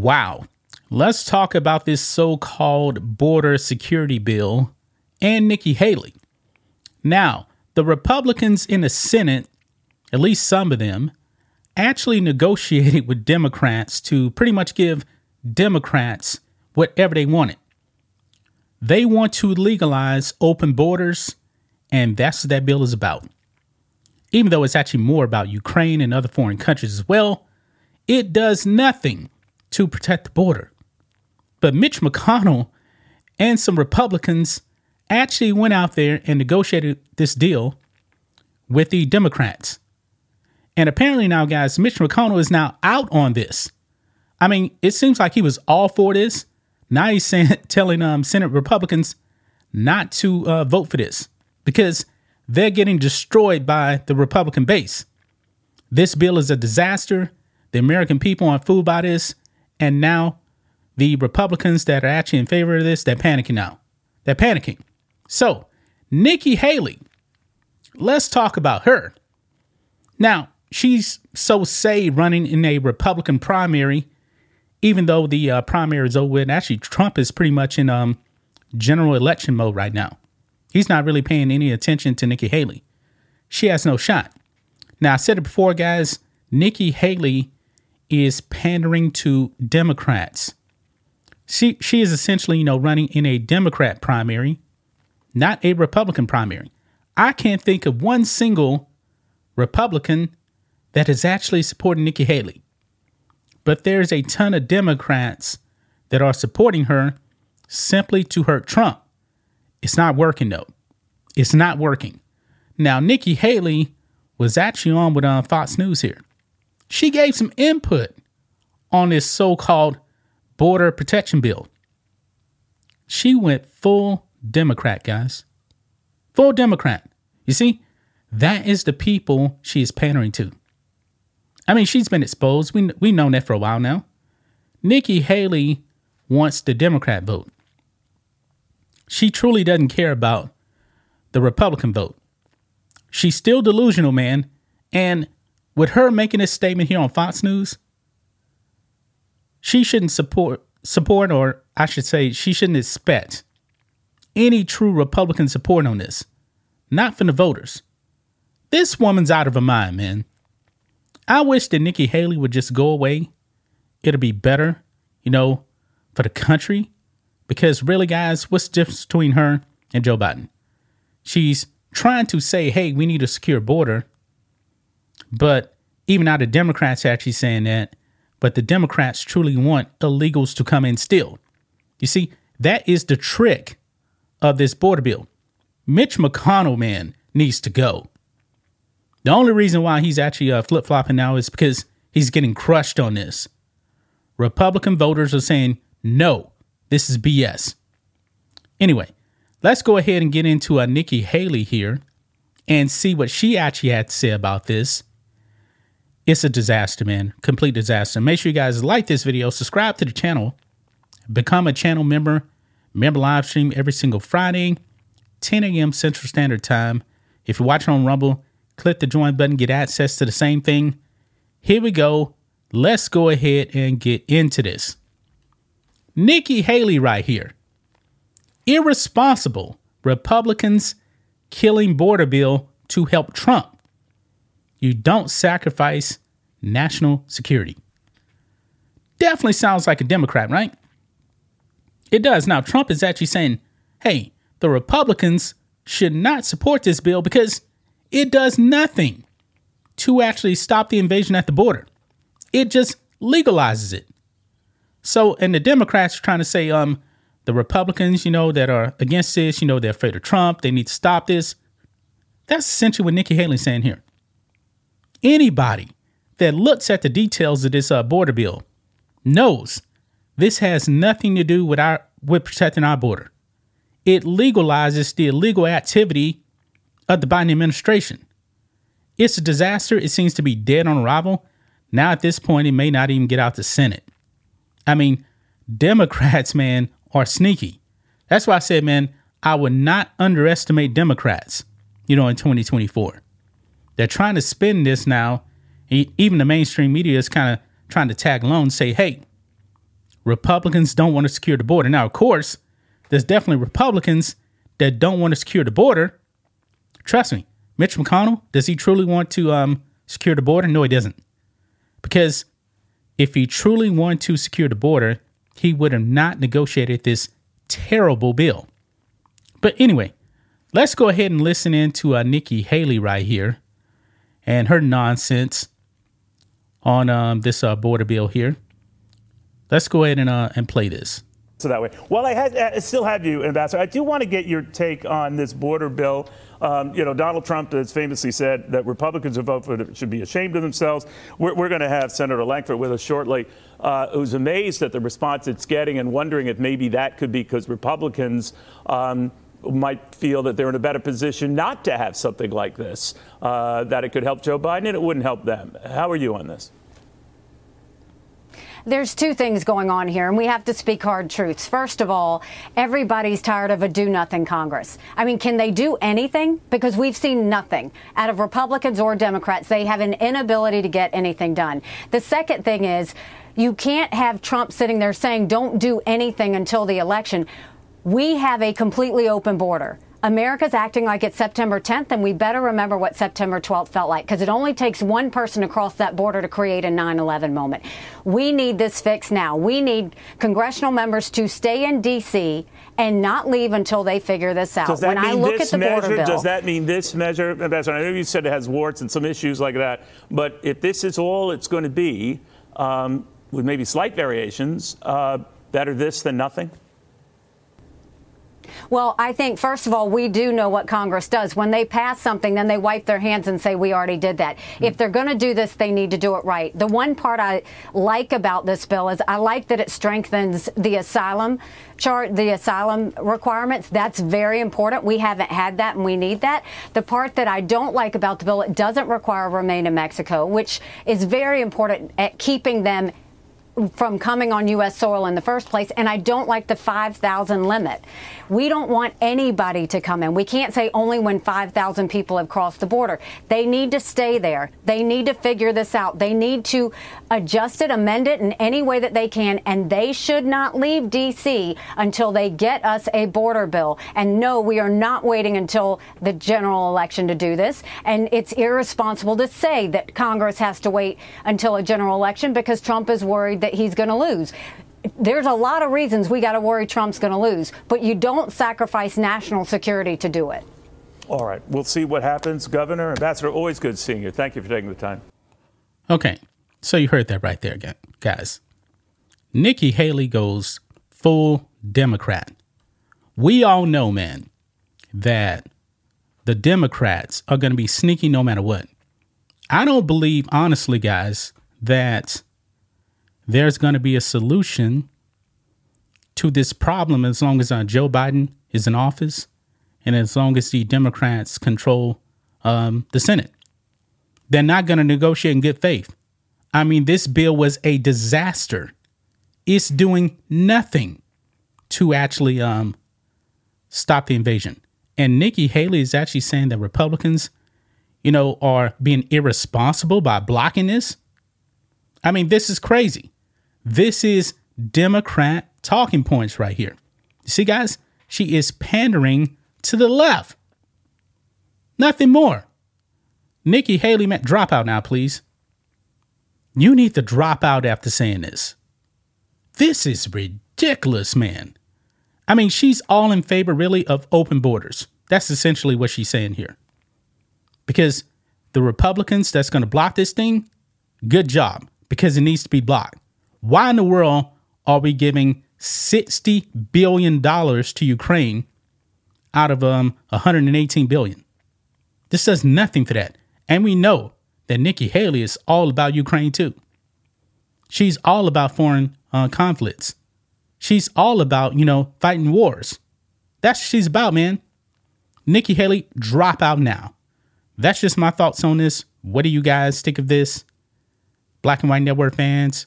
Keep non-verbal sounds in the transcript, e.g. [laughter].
Wow. Let's talk about this so called border security bill and Nikki Haley. Now, the Republicans in the Senate, at least some of them, actually negotiated [laughs] with Democrats to pretty much give Democrats whatever they wanted. They want to legalize open borders, and that's what that bill is about. Even though it's actually more about Ukraine and other foreign countries as well, it does nothing to protect the border. But Mitch McConnell and some Republicans actually went out there and negotiated this deal with the Democrats. And apparently now, guys, Mitch McConnell is now out on this. I mean, it seems like he was all for this. Now he's saying, [laughs] telling um, Senate Republicans not to uh, vote for this because they're getting destroyed by the Republican base. This bill is a disaster. The American people aren't fooled by this. And now the Republicans that are actually in favor of this, they're panicking now. They're panicking. So, Nikki Haley, let's talk about her. Now, she's so say running in a Republican primary, even though the uh, primary is over with. Actually, Trump is pretty much in um, general election mode right now. He's not really paying any attention to Nikki Haley. She has no shot. Now, I said it before, guys. Nikki Haley is pandering to Democrats. She she is essentially, you know, running in a Democrat primary, not a Republican primary. I can't think of one single Republican that is actually supporting Nikki Haley. But there's a ton of Democrats that are supporting her simply to hurt Trump. It's not working though. It's not working. Now, Nikki Haley was actually on with uh, Fox News here she gave some input on this so called border protection bill. She went full Democrat, guys. Full Democrat. You see, that is the people she is pandering to. I mean, she's been exposed. We, we've known that for a while now. Nikki Haley wants the Democrat vote. She truly doesn't care about the Republican vote. She's still delusional, man. And with her making this statement here on Fox News, she shouldn't support support or I should say she shouldn't expect any true Republican support on this. Not from the voters. This woman's out of her mind, man. I wish that Nikki Haley would just go away. It'll be better, you know, for the country. Because really, guys, what's the difference between her and Joe Biden? She's trying to say, hey, we need a secure border. But even now, the Democrats are actually saying that. But the Democrats truly want illegals to come in still. You see, that is the trick of this border bill. Mitch McConnell, man, needs to go. The only reason why he's actually uh, flip flopping now is because he's getting crushed on this. Republican voters are saying, no, this is BS. Anyway, let's go ahead and get into uh, Nikki Haley here and see what she actually had to say about this it's a disaster, man. Complete disaster. Make sure you guys like this video, subscribe to the channel, become a channel member, member live stream every single Friday, 10 a.m. Central Standard Time. If you're watching on Rumble, click the join button, get access to the same thing. Here we go. Let's go ahead and get into this. Nikki Haley, right here. Irresponsible Republicans killing border bill to help Trump. You don't sacrifice national security. Definitely sounds like a Democrat, right? It does. Now, Trump is actually saying, hey, the Republicans should not support this bill because it does nothing to actually stop the invasion at the border. It just legalizes it. So, and the Democrats are trying to say, um, the Republicans, you know, that are against this, you know, they're afraid of Trump, they need to stop this. That's essentially what Nikki Haley's saying here. Anybody that looks at the details of this uh, border bill knows this has nothing to do with our with protecting our border. It legalizes the illegal activity of the Biden administration. It's a disaster. It seems to be dead on arrival. Now, at this point, it may not even get out the Senate. I mean, Democrats, [laughs] man, are sneaky. That's why I said, man, I would not underestimate Democrats, you know, in 2024. They're trying to spin this now. Even the mainstream media is kind of trying to tag along say, hey, Republicans don't want to secure the border. Now, of course, there's definitely Republicans that don't want to secure the border. Trust me, Mitch McConnell, does he truly want to um, secure the border? No, he doesn't. Because if he truly wanted to secure the border, he would have not negotiated this terrible bill. But anyway, let's go ahead and listen in to uh, Nikki Haley right here and her nonsense on um, this uh, border bill here. Let's go ahead and uh, and play this. So that way. Well, I, had, I still have you, Ambassador. I do want to get your take on this border bill. Um, you know, Donald Trump has famously said that Republicans who vote for it should be ashamed of themselves. We're, we're going to have Senator Lankford with us shortly, uh, who's amazed at the response it's getting and wondering if maybe that could be because Republicans. Um, might feel that they're in a better position not to have something like this, uh, that it could help Joe Biden and it wouldn't help them. How are you on this? There's two things going on here, and we have to speak hard truths. First of all, everybody's tired of a do nothing Congress. I mean, can they do anything? Because we've seen nothing out of Republicans or Democrats. They have an inability to get anything done. The second thing is, you can't have Trump sitting there saying, don't do anything until the election. We have a completely open border. America's acting like it's September 10th, and we better remember what September 12th felt like because it only takes one person across that border to create a 9 11 moment. We need this fixed now. We need congressional members to stay in D.C. and not leave until they figure this out. Does that when mean I look this at the measure, border bill, does that mean this measure, Ambassador? I know you said it has warts and some issues like that, but if this is all it's going to be, um, with maybe slight variations, uh, better this than nothing? Well, I think, first of all, we do know what Congress does. When they pass something, then they wipe their hands and say, we already did that. Mm-hmm. If they're going to do this, they need to do it right. The one part I like about this bill is I like that it strengthens the asylum chart, the asylum requirements. That's very important. We haven't had that and we need that. The part that I don't like about the bill, it doesn't require remain in Mexico, which is very important at keeping them from coming on U.S. soil in the first place, and I don't like the 5,000 limit. We don't want anybody to come in. We can't say only when 5,000 people have crossed the border. They need to stay there. They need to figure this out. They need to adjust it, amend it in any way that they can, and they should not leave D.C. until they get us a border bill. And no, we are not waiting until the general election to do this. And it's irresponsible to say that Congress has to wait until a general election because Trump is worried that that he's going to lose there's a lot of reasons we got to worry Trump's going to lose, but you don't sacrifice national security to do it. All right. We'll see what happens. Governor, Ambassador, always good seeing you. Thank you for taking the time. Okay. So you heard that right there, guys. Nikki Haley goes full Democrat. We all know, man, that the Democrats are going to be sneaky no matter what. I don't believe, honestly, guys, that there's going to be a solution to this problem as long as uh, Joe Biden is in office and as long as the Democrats control um, the Senate. They're not going to negotiate in good faith. I mean, this bill was a disaster. It's doing nothing to actually um, stop the invasion. And Nikki Haley is actually saying that Republicans, you know, are being irresponsible by blocking this. I mean, this is crazy. This is Democrat talking points right here. You see, guys, she is pandering to the left. Nothing more. Nikki Haley, Matt, drop out now, please. You need to drop out after saying this. This is ridiculous, man. I mean, she's all in favor, really, of open borders. That's essentially what she's saying here. Because the Republicans that's going to block this thing, good job, because it needs to be blocked. Why in the world are we giving $60 billion to Ukraine out of um 118 billion? This does nothing for that. And we know that Nikki Haley is all about Ukraine too. She's all about foreign uh, conflicts. She's all about, you know, fighting wars. That's what she's about, man. Nikki Haley, drop out now. That's just my thoughts on this. What do you guys think of this? Black and White Network fans,